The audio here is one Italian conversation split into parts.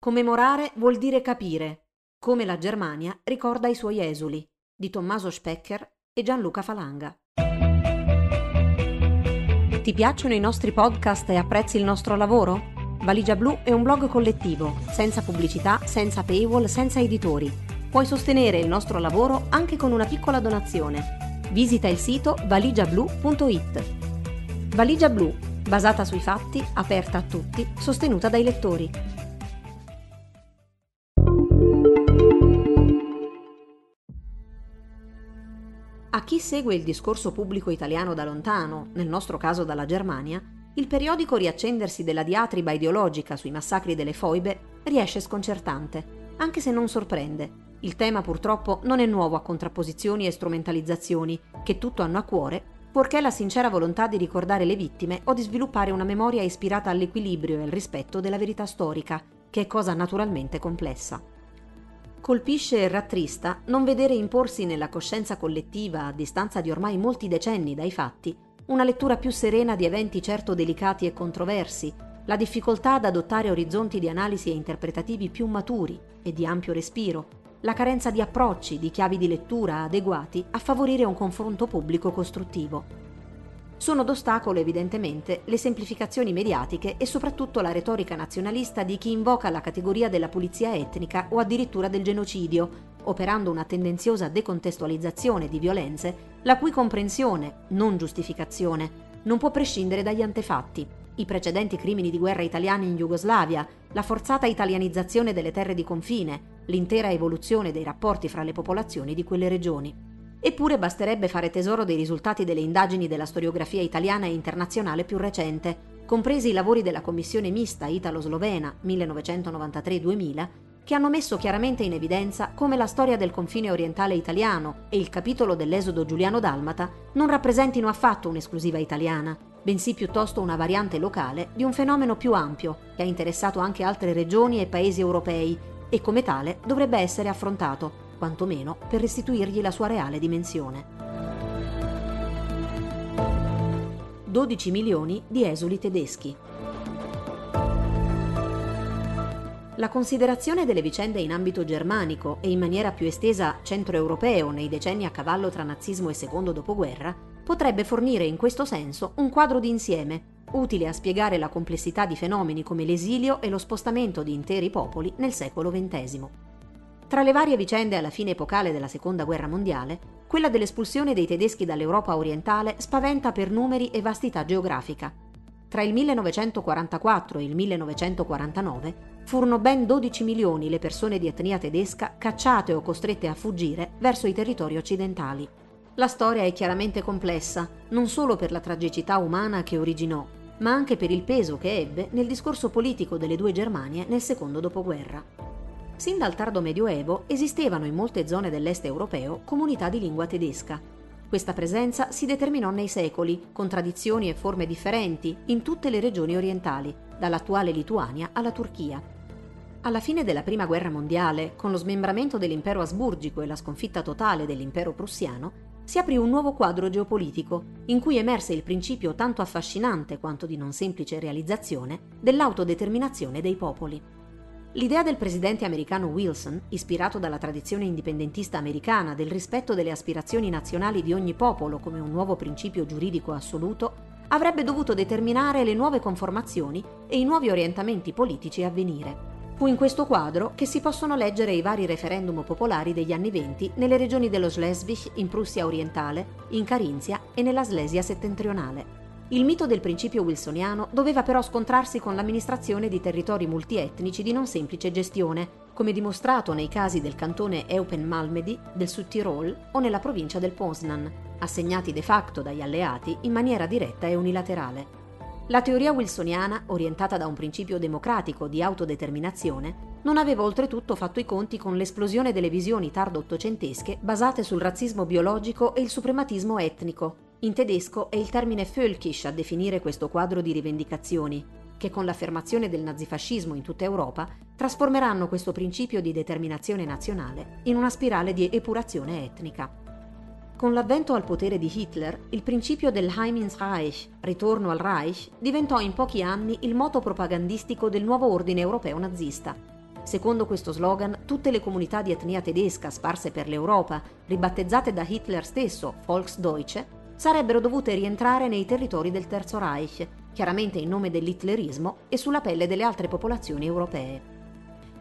Commemorare vuol dire capire, come la Germania ricorda i suoi esuli, di Tommaso Specker e Gianluca Falanga. Ti piacciono i nostri podcast e apprezzi il nostro lavoro? Valigia Blu è un blog collettivo, senza pubblicità, senza paywall, senza editori. Puoi sostenere il nostro lavoro anche con una piccola donazione. Visita il sito valigiablu.it. Valigia Blu, basata sui fatti, aperta a tutti, sostenuta dai lettori. A chi segue il discorso pubblico italiano da lontano, nel nostro caso dalla Germania, il periodico riaccendersi della diatriba ideologica sui massacri delle foibe riesce sconcertante, anche se non sorprende. Il tema purtroppo non è nuovo a contrapposizioni e strumentalizzazioni, che tutto hanno a cuore, purché la sincera volontà di ricordare le vittime o di sviluppare una memoria ispirata all'equilibrio e al rispetto della verità storica, che è cosa naturalmente complessa. Colpisce e rattrista non vedere imporsi nella coscienza collettiva, a distanza di ormai molti decenni dai fatti, una lettura più serena di eventi certo delicati e controversi, la difficoltà ad adottare orizzonti di analisi e interpretativi più maturi e di ampio respiro, la carenza di approcci, di chiavi di lettura adeguati a favorire un confronto pubblico costruttivo. Sono d'ostacolo evidentemente le semplificazioni mediatiche e soprattutto la retorica nazionalista di chi invoca la categoria della pulizia etnica o addirittura del genocidio, operando una tendenziosa decontestualizzazione di violenze la cui comprensione, non giustificazione, non può prescindere dagli antefatti, i precedenti crimini di guerra italiani in Jugoslavia, la forzata italianizzazione delle terre di confine, l'intera evoluzione dei rapporti fra le popolazioni di quelle regioni. Eppure basterebbe fare tesoro dei risultati delle indagini della storiografia italiana e internazionale più recente, compresi i lavori della Commissione mista italo-slovena 1993-2000, che hanno messo chiaramente in evidenza come la storia del confine orientale italiano e il capitolo dell'esodo giuliano-dalmata non rappresentino affatto un'esclusiva italiana, bensì piuttosto una variante locale di un fenomeno più ampio che ha interessato anche altre regioni e paesi europei e come tale dovrebbe essere affrontato, quantomeno per restituirgli la sua reale dimensione. 12 milioni di esuli tedeschi. La considerazione delle vicende in ambito germanico e in maniera più estesa centroeuropeo nei decenni a cavallo tra nazismo e secondo dopoguerra potrebbe fornire in questo senso un quadro d'insieme utile a spiegare la complessità di fenomeni come l'esilio e lo spostamento di interi popoli nel secolo XX. Tra le varie vicende alla fine epocale della Seconda Guerra Mondiale, quella dell'espulsione dei tedeschi dall'Europa orientale spaventa per numeri e vastità geografica. Tra il 1944 e il 1949 furono ben 12 milioni le persone di etnia tedesca cacciate o costrette a fuggire verso i territori occidentali. La storia è chiaramente complessa, non solo per la tragicità umana che originò, ma anche per il peso che ebbe nel discorso politico delle due Germanie nel secondo dopoguerra. Sin dal tardo Medioevo esistevano in molte zone dell'est europeo comunità di lingua tedesca. Questa presenza si determinò nei secoli, con tradizioni e forme differenti, in tutte le regioni orientali, dall'attuale Lituania alla Turchia. Alla fine della Prima Guerra Mondiale, con lo smembramento dell'impero asburgico e la sconfitta totale dell'impero prussiano, si aprì un nuovo quadro geopolitico, in cui emerse il principio tanto affascinante quanto di non semplice realizzazione dell'autodeterminazione dei popoli. L'idea del presidente americano Wilson, ispirato dalla tradizione indipendentista americana del rispetto delle aspirazioni nazionali di ogni popolo come un nuovo principio giuridico assoluto, avrebbe dovuto determinare le nuove conformazioni e i nuovi orientamenti politici a venire. Fu in questo quadro che si possono leggere i vari referendum popolari degli anni venti nelle regioni dello Schleswig in Prussia orientale, in Carinzia e nella Slesia settentrionale. Il mito del principio wilsoniano doveva però scontrarsi con l'amministrazione di territori multietnici di non semplice gestione, come dimostrato nei casi del cantone Eupen-Malmedy, del Südtirol o nella provincia del Poznan, assegnati de facto dagli alleati in maniera diretta e unilaterale. La teoria wilsoniana, orientata da un principio democratico di autodeterminazione, non aveva oltretutto fatto i conti con l'esplosione delle visioni tardo-ottocentesche basate sul razzismo biologico e il suprematismo etnico, in tedesco è il termine Völkisch a definire questo quadro di rivendicazioni, che con l'affermazione del nazifascismo in tutta Europa trasformeranno questo principio di determinazione nazionale in una spirale di epurazione etnica. Con l'avvento al potere di Hitler, il principio del Heim ins Reich, ritorno al Reich, diventò in pochi anni il moto propagandistico del nuovo ordine europeo nazista. Secondo questo slogan, tutte le comunità di etnia tedesca sparse per l'Europa, ribattezzate da Hitler stesso Volksdeutsche, sarebbero dovute rientrare nei territori del Terzo Reich, chiaramente in nome dell'hitlerismo e sulla pelle delle altre popolazioni europee.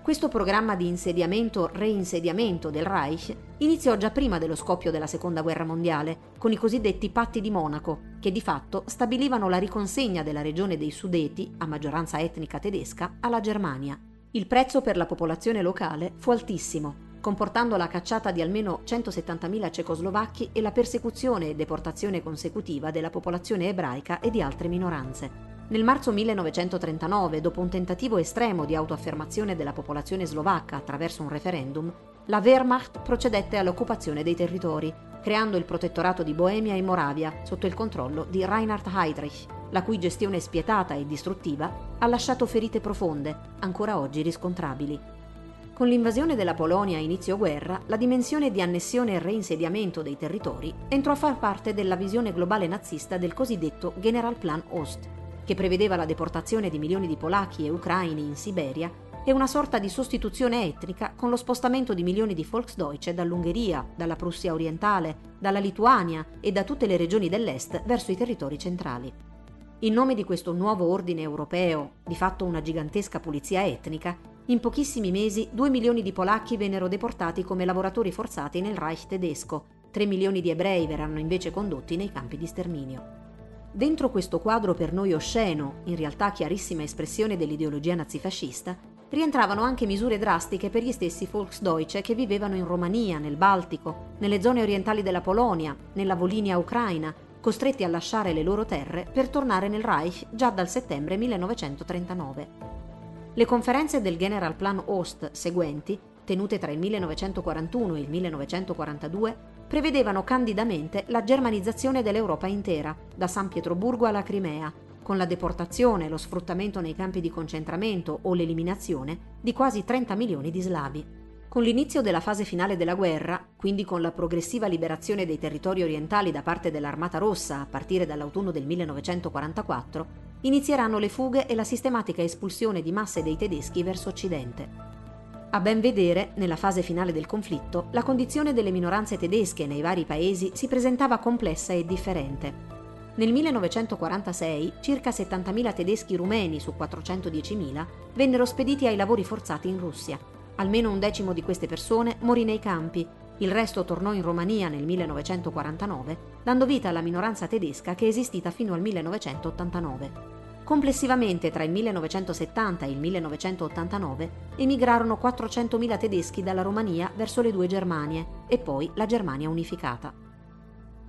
Questo programma di insediamento-reinsediamento del Reich iniziò già prima dello scoppio della Seconda Guerra Mondiale, con i cosiddetti patti di Monaco, che di fatto stabilivano la riconsegna della regione dei Sudeti, a maggioranza etnica tedesca, alla Germania. Il prezzo per la popolazione locale fu altissimo, comportando la cacciata di almeno 170.000 cecoslovacchi e la persecuzione e deportazione consecutiva della popolazione ebraica e di altre minoranze. Nel marzo 1939, dopo un tentativo estremo di autoaffermazione della popolazione slovacca attraverso un referendum, la Wehrmacht procedette all'occupazione dei territori, creando il protettorato di Boemia e Moravia sotto il controllo di Reinhard Heydrich, la cui gestione spietata e distruttiva ha lasciato ferite profonde, ancora oggi riscontrabili. Con l'invasione della Polonia a inizio guerra, la dimensione di annessione e reinsediamento dei territori entrò a far parte della visione globale nazista del cosiddetto Generalplan Ost, che prevedeva la deportazione di milioni di polacchi e ucraini in Siberia e una sorta di sostituzione etnica con lo spostamento di milioni di Volksdeutsche dall'Ungheria, dalla Prussia orientale, dalla Lituania e da tutte le regioni dell'est verso i territori centrali. In nome di questo nuovo ordine europeo, di fatto una gigantesca pulizia etnica, in pochissimi mesi 2 milioni di polacchi vennero deportati come lavoratori forzati nel Reich tedesco, 3 milioni di ebrei verranno invece condotti nei campi di sterminio. Dentro questo quadro per noi osceno, in realtà chiarissima espressione dell'ideologia nazifascista, rientravano anche misure drastiche per gli stessi Volksdeutsche che vivevano in Romania, nel Baltico, nelle zone orientali della Polonia, nella Volinia ucraina, costretti a lasciare le loro terre per tornare nel Reich già dal settembre 1939. Le conferenze del Generalplan Ost seguenti, tenute tra il 1941 e il 1942, prevedevano candidamente la germanizzazione dell'Europa intera, da San Pietroburgo alla Crimea, con la deportazione, lo sfruttamento nei campi di concentramento o l'eliminazione di quasi 30 milioni di slavi. Con l'inizio della fase finale della guerra, quindi con la progressiva liberazione dei territori orientali da parte dell'Armata Rossa a partire dall'autunno del 1944, inizieranno le fughe e la sistematica espulsione di masse dei tedeschi verso Occidente. A ben vedere, nella fase finale del conflitto, la condizione delle minoranze tedesche nei vari paesi si presentava complessa e differente. Nel 1946 circa 70.000 tedeschi rumeni su 410.000 vennero spediti ai lavori forzati in Russia. Almeno un decimo di queste persone morì nei campi, il resto tornò in Romania nel 1949, dando vita alla minoranza tedesca che è esistita fino al 1989. Complessivamente tra il 1970 e il 1989 emigrarono 400.000 tedeschi dalla Romania verso le due Germanie e poi la Germania unificata.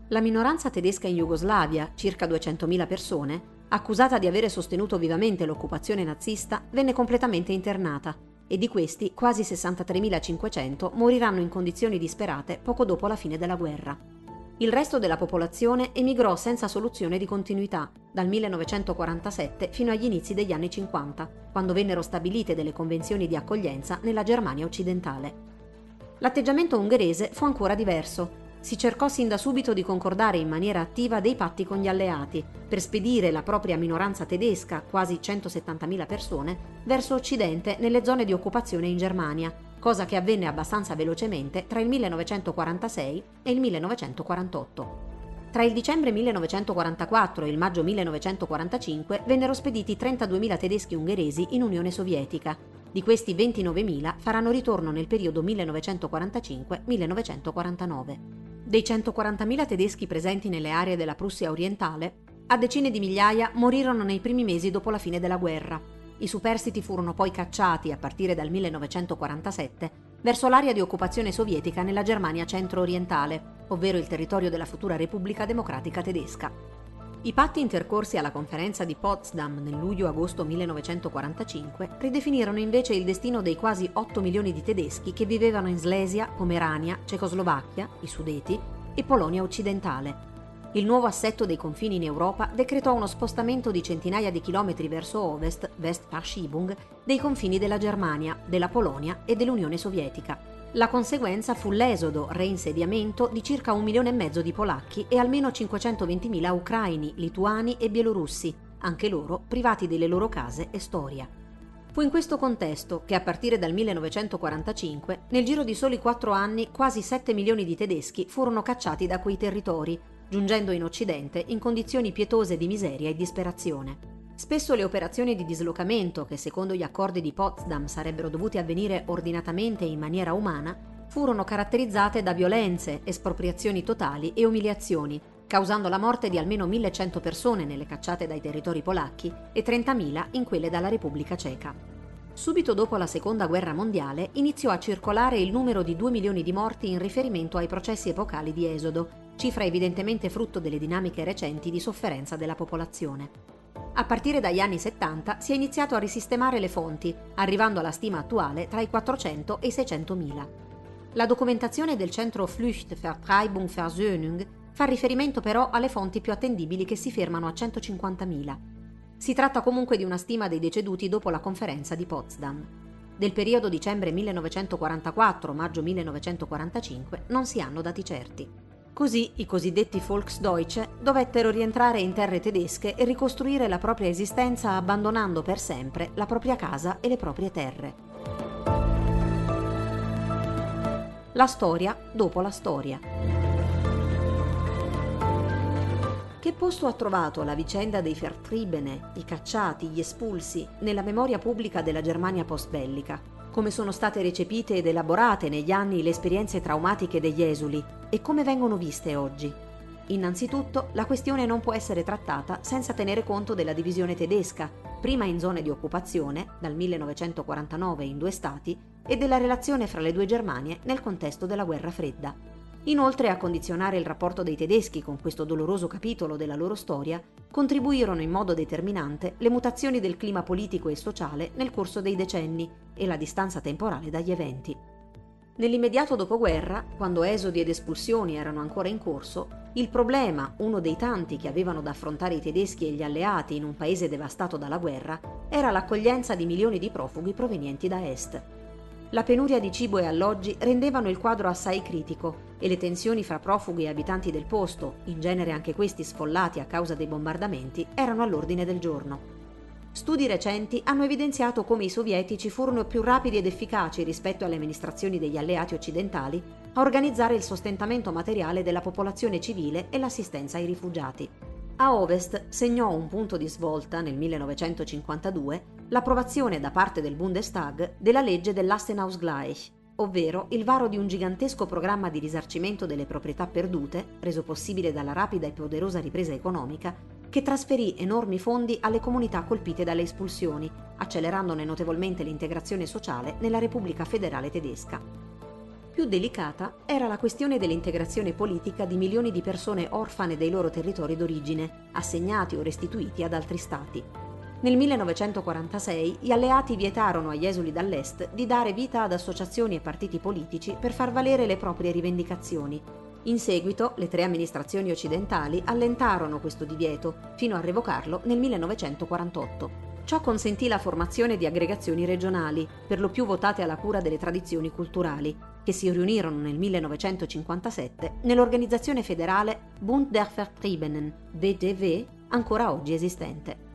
La minoranza tedesca in Jugoslavia, circa 200.000 persone, accusata di avere sostenuto vivamente l'occupazione nazista, venne completamente internata e di questi quasi 63.500 moriranno in condizioni disperate poco dopo la fine della guerra. Il resto della popolazione emigrò senza soluzione di continuità dal 1947 fino agli inizi degli anni 50, quando vennero stabilite delle convenzioni di accoglienza nella Germania occidentale. L'atteggiamento ungherese fu ancora diverso si cercò sin da subito di concordare in maniera attiva dei patti con gli alleati per spedire la propria minoranza tedesca, quasi 170.000 persone, verso occidente nelle zone di occupazione in Germania, cosa che avvenne abbastanza velocemente tra il 1946 e il 1948. Tra il dicembre 1944 e il maggio 1945 vennero spediti 32.000 tedeschi ungheresi in Unione Sovietica. Di questi 29.000 faranno ritorno nel periodo 1945-1949. Dei 140.000 tedeschi presenti nelle aree della Prussia orientale, a decine di migliaia morirono nei primi mesi dopo la fine della guerra. I superstiti furono poi cacciati, a partire dal 1947, verso l'area di occupazione sovietica nella Germania centro-orientale, ovvero il territorio della futura Repubblica Democratica Tedesca. I patti intercorsi alla conferenza di Potsdam nel luglio-agosto 1945 ridefinirono invece il destino dei quasi 8 milioni di tedeschi che vivevano in Slesia, Pomerania, Cecoslovacchia, i Sudeti e Polonia occidentale. Il nuovo assetto dei confini in Europa decretò uno spostamento di centinaia di chilometri verso ovest, Westverschiebung, dei confini della Germania, della Polonia e dell'Unione Sovietica. La conseguenza fu l'esodo, reinsediamento di circa un milione e mezzo di polacchi e almeno 520.000 ucraini, lituani e bielorussi, anche loro privati delle loro case e storia. Fu in questo contesto che a partire dal 1945, nel giro di soli quattro anni, quasi 7 milioni di tedeschi furono cacciati da quei territori, giungendo in Occidente in condizioni pietose di miseria e disperazione. Spesso le operazioni di dislocamento, che secondo gli accordi di Potsdam sarebbero dovute avvenire ordinatamente e in maniera umana, furono caratterizzate da violenze, espropriazioni totali e umiliazioni, causando la morte di almeno 1100 persone nelle cacciate dai territori polacchi e 30.000 in quelle dalla Repubblica Ceca. Subito dopo la Seconda Guerra Mondiale iniziò a circolare il numero di 2 milioni di morti in riferimento ai processi epocali di esodo, cifra evidentemente frutto delle dinamiche recenti di sofferenza della popolazione. A partire dagli anni 70 si è iniziato a risistemare le fonti, arrivando alla stima attuale tra i 400 e i 600 mila. La documentazione del centro Flücht Vertreibung Versöhnung fa riferimento però alle fonti più attendibili che si fermano a 150.000. Si tratta comunque di una stima dei deceduti dopo la conferenza di Potsdam. Del periodo dicembre 1944-maggio 1945 non si hanno dati certi. Così i cosiddetti Volksdeutsche dovettero rientrare in terre tedesche e ricostruire la propria esistenza abbandonando per sempre la propria casa e le proprie terre. La storia dopo la storia. Che posto ha trovato la vicenda dei Vertriebene, i cacciati, gli espulsi, nella memoria pubblica della Germania post-bellica? Come sono state recepite ed elaborate negli anni le esperienze traumatiche degli esuli e come vengono viste oggi? Innanzitutto, la questione non può essere trattata senza tenere conto della divisione tedesca, prima in zone di occupazione, dal 1949 in due stati, e della relazione fra le due Germanie nel contesto della guerra fredda. Inoltre a condizionare il rapporto dei tedeschi con questo doloroso capitolo della loro storia contribuirono in modo determinante le mutazioni del clima politico e sociale nel corso dei decenni e la distanza temporale dagli eventi. Nell'immediato dopoguerra, quando esodi ed espulsioni erano ancora in corso, il problema, uno dei tanti che avevano da affrontare i tedeschi e gli alleati in un paese devastato dalla guerra, era l'accoglienza di milioni di profughi provenienti da est. La penuria di cibo e alloggi rendevano il quadro assai critico e le tensioni fra profughi e abitanti del posto, in genere anche questi sfollati a causa dei bombardamenti, erano all'ordine del giorno. Studi recenti hanno evidenziato come i sovietici furono più rapidi ed efficaci rispetto alle amministrazioni degli alleati occidentali a organizzare il sostentamento materiale della popolazione civile e l'assistenza ai rifugiati. A ovest segnò un punto di svolta nel 1952 l'approvazione da parte del Bundestag della legge dell'Astenhausgleich, ovvero il varo di un gigantesco programma di risarcimento delle proprietà perdute, reso possibile dalla rapida e poderosa ripresa economica, che trasferì enormi fondi alle comunità colpite dalle espulsioni, accelerandone notevolmente l'integrazione sociale nella Repubblica federale tedesca. Più delicata era la questione dell'integrazione politica di milioni di persone orfane dei loro territori d'origine, assegnati o restituiti ad altri stati. Nel 1946 gli alleati vietarono agli esuli dall'est di dare vita ad associazioni e partiti politici per far valere le proprie rivendicazioni. In seguito le tre amministrazioni occidentali allentarono questo divieto, fino a revocarlo nel 1948. Ciò consentì la formazione di aggregazioni regionali, per lo più votate alla cura delle tradizioni culturali, che si riunirono nel 1957 nell'organizzazione federale Bund der Vertriebenen, BDV, ancora oggi esistente.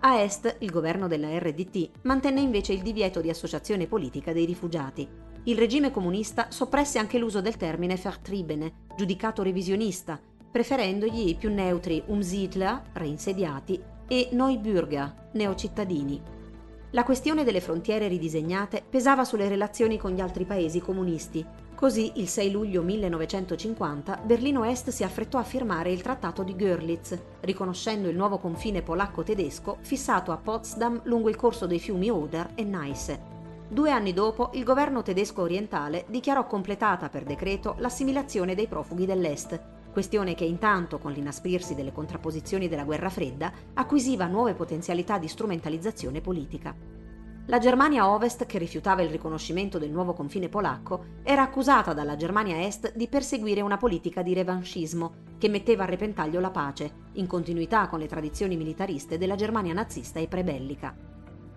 A est, il governo della RDT mantenne invece il divieto di associazione politica dei rifugiati. Il regime comunista soppresse anche l'uso del termine Vertriebene, giudicato revisionista, preferendogli i più neutri Umsiedler, reinsediati, e Neubürger, neocittadini. La questione delle frontiere ridisegnate pesava sulle relazioni con gli altri paesi comunisti. Così, il 6 luglio 1950, Berlino Est si affrettò a firmare il Trattato di Görlitz, riconoscendo il nuovo confine polacco-tedesco fissato a Potsdam lungo il corso dei fiumi Oder e Neisse. Due anni dopo, il governo tedesco orientale dichiarò completata per decreto l'assimilazione dei profughi dell'Est, questione che intanto, con l'inasprirsi delle contrapposizioni della guerra fredda, acquisiva nuove potenzialità di strumentalizzazione politica. La Germania Ovest, che rifiutava il riconoscimento del nuovo confine polacco, era accusata dalla Germania Est di perseguire una politica di revanchismo che metteva a repentaglio la pace, in continuità con le tradizioni militariste della Germania nazista e prebellica.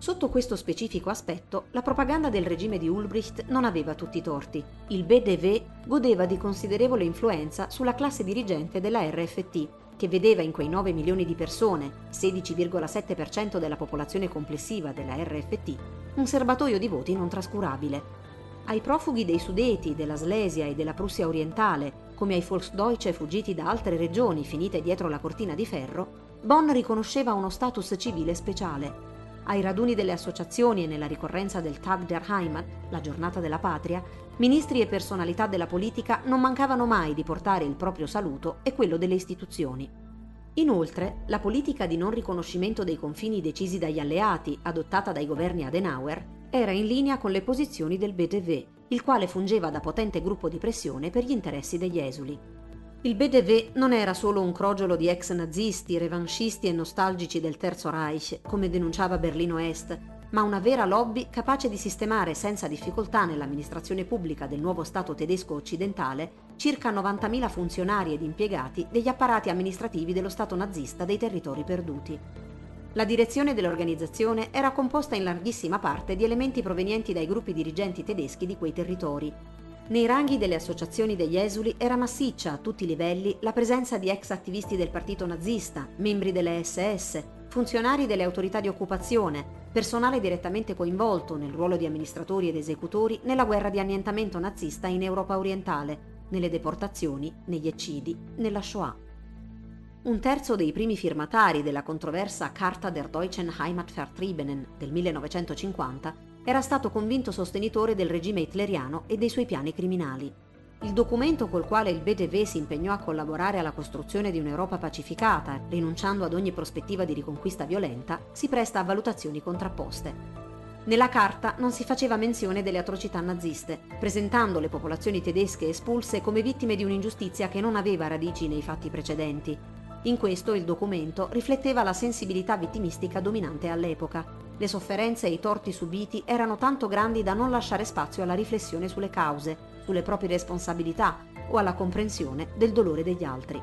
Sotto questo specifico aspetto, la propaganda del regime di Ulbricht non aveva tutti i torti. Il BDV godeva di considerevole influenza sulla classe dirigente della RFT, che vedeva in quei 9 milioni di persone, 16,7% della popolazione complessiva della RFT, un serbatoio di voti non trascurabile. Ai profughi dei Sudeti, della Slesia e della Prussia orientale, come ai Volksdeutsche fuggiti da altre regioni finite dietro la cortina di ferro, Bonn riconosceva uno status civile speciale. Ai raduni delle associazioni e nella ricorrenza del Tag der Heimat, la giornata della patria, ministri e personalità della politica non mancavano mai di portare il proprio saluto e quello delle istituzioni. Inoltre, la politica di non riconoscimento dei confini decisi dagli alleati, adottata dai governi Adenauer, era in linea con le posizioni del BDV, il quale fungeva da potente gruppo di pressione per gli interessi degli esuli. Il BDV non era solo un crogiolo di ex nazisti, revanscisti e nostalgici del Terzo Reich, come denunciava Berlino Est, ma una vera lobby capace di sistemare senza difficoltà nell'amministrazione pubblica del nuovo Stato tedesco occidentale circa 90.000 funzionari ed impiegati degli apparati amministrativi dello Stato nazista dei territori perduti. La direzione dell'organizzazione era composta in larghissima parte di elementi provenienti dai gruppi dirigenti tedeschi di quei territori. Nei ranghi delle associazioni degli esuli era massiccia a tutti i livelli la presenza di ex attivisti del partito nazista, membri delle SS, funzionari delle autorità di occupazione, personale direttamente coinvolto nel ruolo di amministratori ed esecutori nella guerra di annientamento nazista in Europa orientale, nelle deportazioni, negli eccidi, nella Shoah. Un terzo dei primi firmatari della controversa Charta der Deutschen Heimatvertriebenen del 1950 era stato convinto sostenitore del regime hitleriano e dei suoi piani criminali. Il documento col quale il BDV si impegnò a collaborare alla costruzione di un'Europa pacificata, rinunciando ad ogni prospettiva di riconquista violenta, si presta a valutazioni contrapposte. Nella carta non si faceva menzione delle atrocità naziste, presentando le popolazioni tedesche espulse come vittime di un'ingiustizia che non aveva radici nei fatti precedenti, in questo il documento rifletteva la sensibilità vittimistica dominante all'epoca. Le sofferenze e i torti subiti erano tanto grandi da non lasciare spazio alla riflessione sulle cause, sulle proprie responsabilità o alla comprensione del dolore degli altri.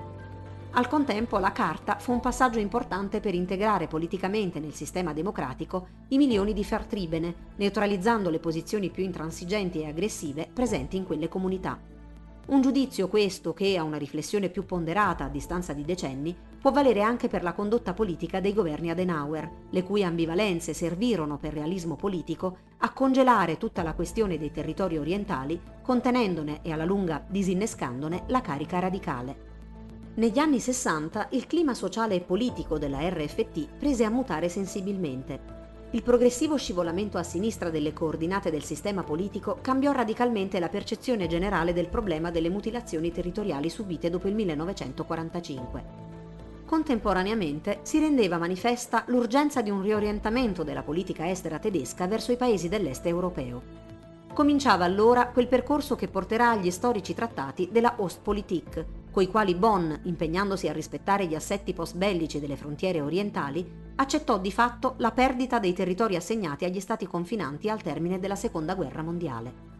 Al contempo la Carta fu un passaggio importante per integrare politicamente nel sistema democratico i milioni di Vertriebene, neutralizzando le posizioni più intransigenti e aggressive presenti in quelle comunità. Un giudizio questo che, a una riflessione più ponderata a distanza di decenni, può valere anche per la condotta politica dei governi Adenauer, le cui ambivalenze servirono per realismo politico a congelare tutta la questione dei territori orientali, contenendone e alla lunga disinnescandone la carica radicale. Negli anni 60 il clima sociale e politico della RFT prese a mutare sensibilmente il progressivo scivolamento a sinistra delle coordinate del sistema politico cambiò radicalmente la percezione generale del problema delle mutilazioni territoriali subite dopo il 1945. Contemporaneamente si rendeva manifesta l'urgenza di un riorientamento della politica estera tedesca verso i paesi dell'est europeo. Cominciava allora quel percorso che porterà agli storici trattati della Ostpolitik, coi quali Bonn, impegnandosi a rispettare gli assetti post-bellici delle frontiere orientali, accettò di fatto la perdita dei territori assegnati agli stati confinanti al termine della Seconda Guerra Mondiale.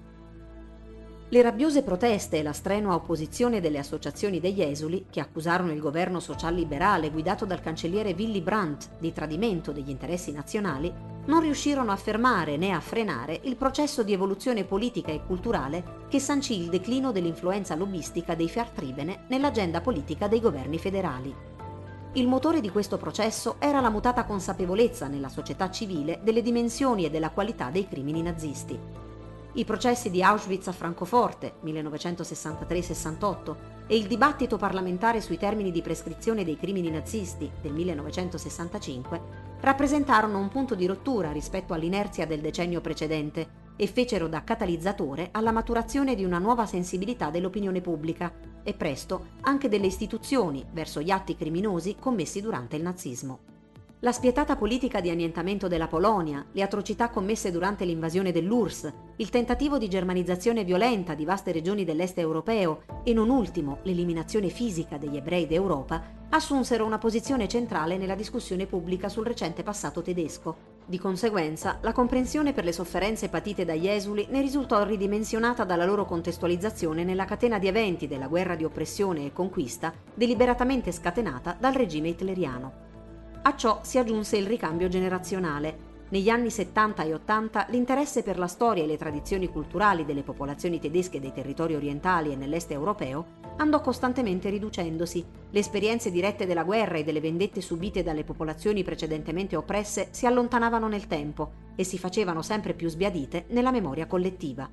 Le rabbiose proteste e la strenua opposizione delle associazioni degli esuli, che accusarono il governo social-liberale guidato dal cancelliere Willy Brandt di tradimento degli interessi nazionali, non riuscirono a fermare né a frenare il processo di evoluzione politica e culturale che sancì il declino dell'influenza lobbistica dei Vertriebene nell'agenda politica dei governi federali. Il motore di questo processo era la mutata consapevolezza nella società civile delle dimensioni e della qualità dei crimini nazisti i processi di Auschwitz a Francoforte 1963-68 e il dibattito parlamentare sui termini di prescrizione dei crimini nazisti del 1965 rappresentarono un punto di rottura rispetto all'inerzia del decennio precedente e fecero da catalizzatore alla maturazione di una nuova sensibilità dell'opinione pubblica e presto anche delle istituzioni verso gli atti criminosi commessi durante il nazismo. La spietata politica di annientamento della Polonia, le atrocità commesse durante l'invasione dell'URSS, il tentativo di germanizzazione violenta di vaste regioni dell'est europeo e non ultimo l'eliminazione fisica degli ebrei d'Europa assunsero una posizione centrale nella discussione pubblica sul recente passato tedesco. Di conseguenza, la comprensione per le sofferenze patite dagli esuli ne risultò ridimensionata dalla loro contestualizzazione nella catena di eventi della guerra di oppressione e conquista deliberatamente scatenata dal regime hitleriano. A ciò si aggiunse il ricambio generazionale. negli anni 70 e 80 l'interesse per la storia e le tradizioni culturali delle popolazioni tedesche dei territori orientali e nell'est europeo andò costantemente riducendosi. Le esperienze dirette della guerra e delle vendette subite dalle popolazioni precedentemente oppresse si allontanavano nel tempo e si facevano sempre più sbiadite nella memoria collettiva.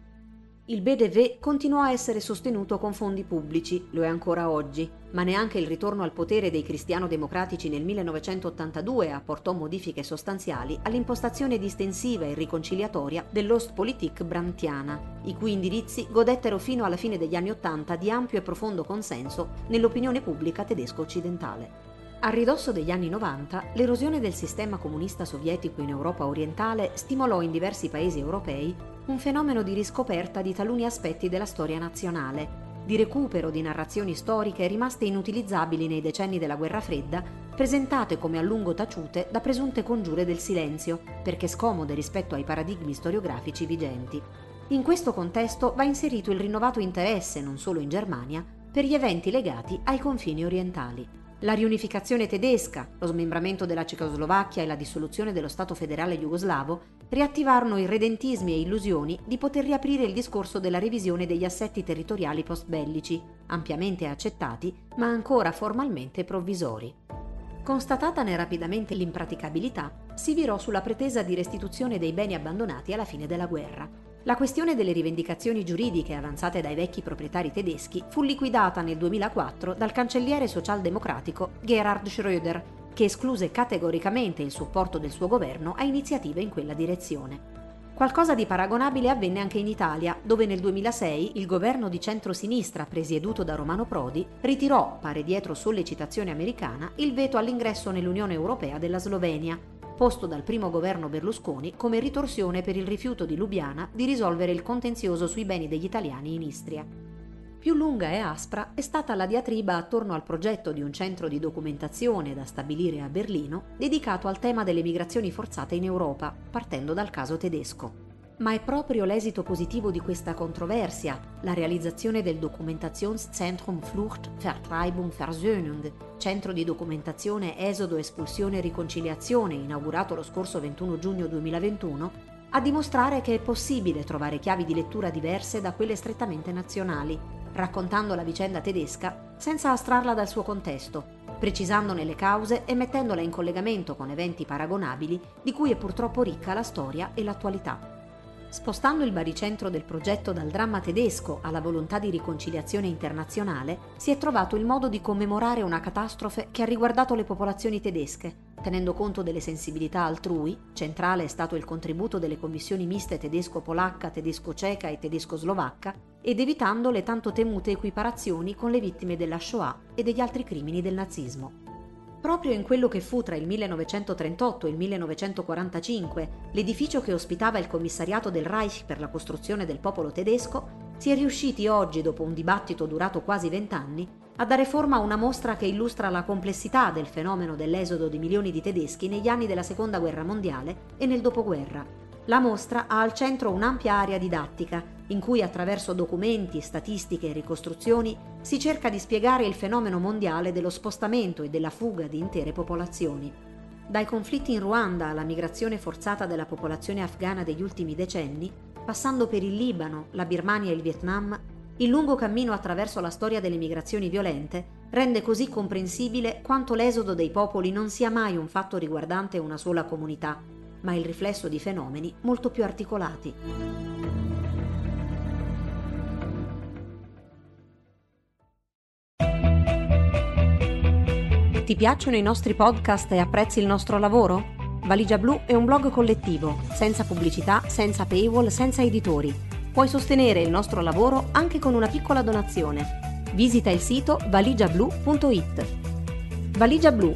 Il BDV continuò a essere sostenuto con fondi pubblici, lo è ancora oggi, ma neanche il ritorno al potere dei cristiano-democratici nel 1982 apportò modifiche sostanziali all'impostazione distensiva e riconciliatoria dell'Ostpolitik brantiana, i cui indirizzi godettero fino alla fine degli anni Ottanta di ampio e profondo consenso nell'opinione pubblica tedesco-occidentale. A ridosso degli anni 90, l'erosione del sistema comunista sovietico in Europa orientale stimolò in diversi paesi europei un fenomeno di riscoperta di taluni aspetti della storia nazionale, di recupero di narrazioni storiche rimaste inutilizzabili nei decenni della guerra fredda, presentate come a lungo taciute da presunte congiure del silenzio, perché scomode rispetto ai paradigmi storiografici vigenti. In questo contesto va inserito il rinnovato interesse, non solo in Germania, per gli eventi legati ai confini orientali. La riunificazione tedesca, lo smembramento della Cecoslovacchia e la dissoluzione dello Stato federale jugoslavo riattivarono irredentismi e illusioni di poter riaprire il discorso della revisione degli assetti territoriali post-bellici, ampiamente accettati ma ancora formalmente provvisori. Constatatane rapidamente l'impraticabilità, si virò sulla pretesa di restituzione dei beni abbandonati alla fine della guerra, la questione delle rivendicazioni giuridiche avanzate dai vecchi proprietari tedeschi fu liquidata nel 2004 dal cancelliere socialdemocratico Gerhard Schröder, che escluse categoricamente il supporto del suo governo a iniziative in quella direzione. Qualcosa di paragonabile avvenne anche in Italia, dove nel 2006 il governo di centrosinistra presieduto da Romano Prodi ritirò, pare dietro sollecitazione americana, il veto all'ingresso nell'Unione Europea della Slovenia, posto dal primo governo Berlusconi come ritorsione per il rifiuto di Lubiana di risolvere il contenzioso sui beni degli italiani in Istria. Più lunga e aspra è stata la diatriba attorno al progetto di un centro di documentazione da stabilire a Berlino dedicato al tema delle migrazioni forzate in Europa, partendo dal caso tedesco. Ma è proprio l'esito positivo di questa controversia, la realizzazione del Dokumentationszentrum Flucht, Vertreibung, Versöhnung, centro di documentazione Esodo, Espulsione e Riconciliazione, inaugurato lo scorso 21 giugno 2021, a dimostrare che è possibile trovare chiavi di lettura diverse da quelle strettamente nazionali, raccontando la vicenda tedesca senza astrarla dal suo contesto, precisandone le cause e mettendola in collegamento con eventi paragonabili di cui è purtroppo ricca la storia e l'attualità. Spostando il baricentro del progetto dal dramma tedesco alla volontà di riconciliazione internazionale, si è trovato il modo di commemorare una catastrofe che ha riguardato le popolazioni tedesche, tenendo conto delle sensibilità altrui, centrale è stato il contributo delle commissioni miste tedesco-polacca, tedesco-ceca e tedesco-slovacca, ed evitando le tanto temute equiparazioni con le vittime della Shoah e degli altri crimini del nazismo. Proprio in quello che fu tra il 1938 e il 1945 l'edificio che ospitava il commissariato del Reich per la costruzione del popolo tedesco, si è riusciti oggi, dopo un dibattito durato quasi vent'anni, a dare forma a una mostra che illustra la complessità del fenomeno dell'esodo di milioni di tedeschi negli anni della Seconda Guerra Mondiale e nel dopoguerra. La mostra ha al centro un'ampia area didattica in cui attraverso documenti, statistiche e ricostruzioni si cerca di spiegare il fenomeno mondiale dello spostamento e della fuga di intere popolazioni. Dai conflitti in Ruanda alla migrazione forzata della popolazione afghana degli ultimi decenni, passando per il Libano, la Birmania e il Vietnam, il lungo cammino attraverso la storia delle migrazioni violente rende così comprensibile quanto l'esodo dei popoli non sia mai un fatto riguardante una sola comunità, ma il riflesso di fenomeni molto più articolati. Ti piacciono i nostri podcast e apprezzi il nostro lavoro? Valigia Blu è un blog collettivo, senza pubblicità, senza paywall, senza editori. Puoi sostenere il nostro lavoro anche con una piccola donazione. Visita il sito valigiablu.it. Valigia Blu,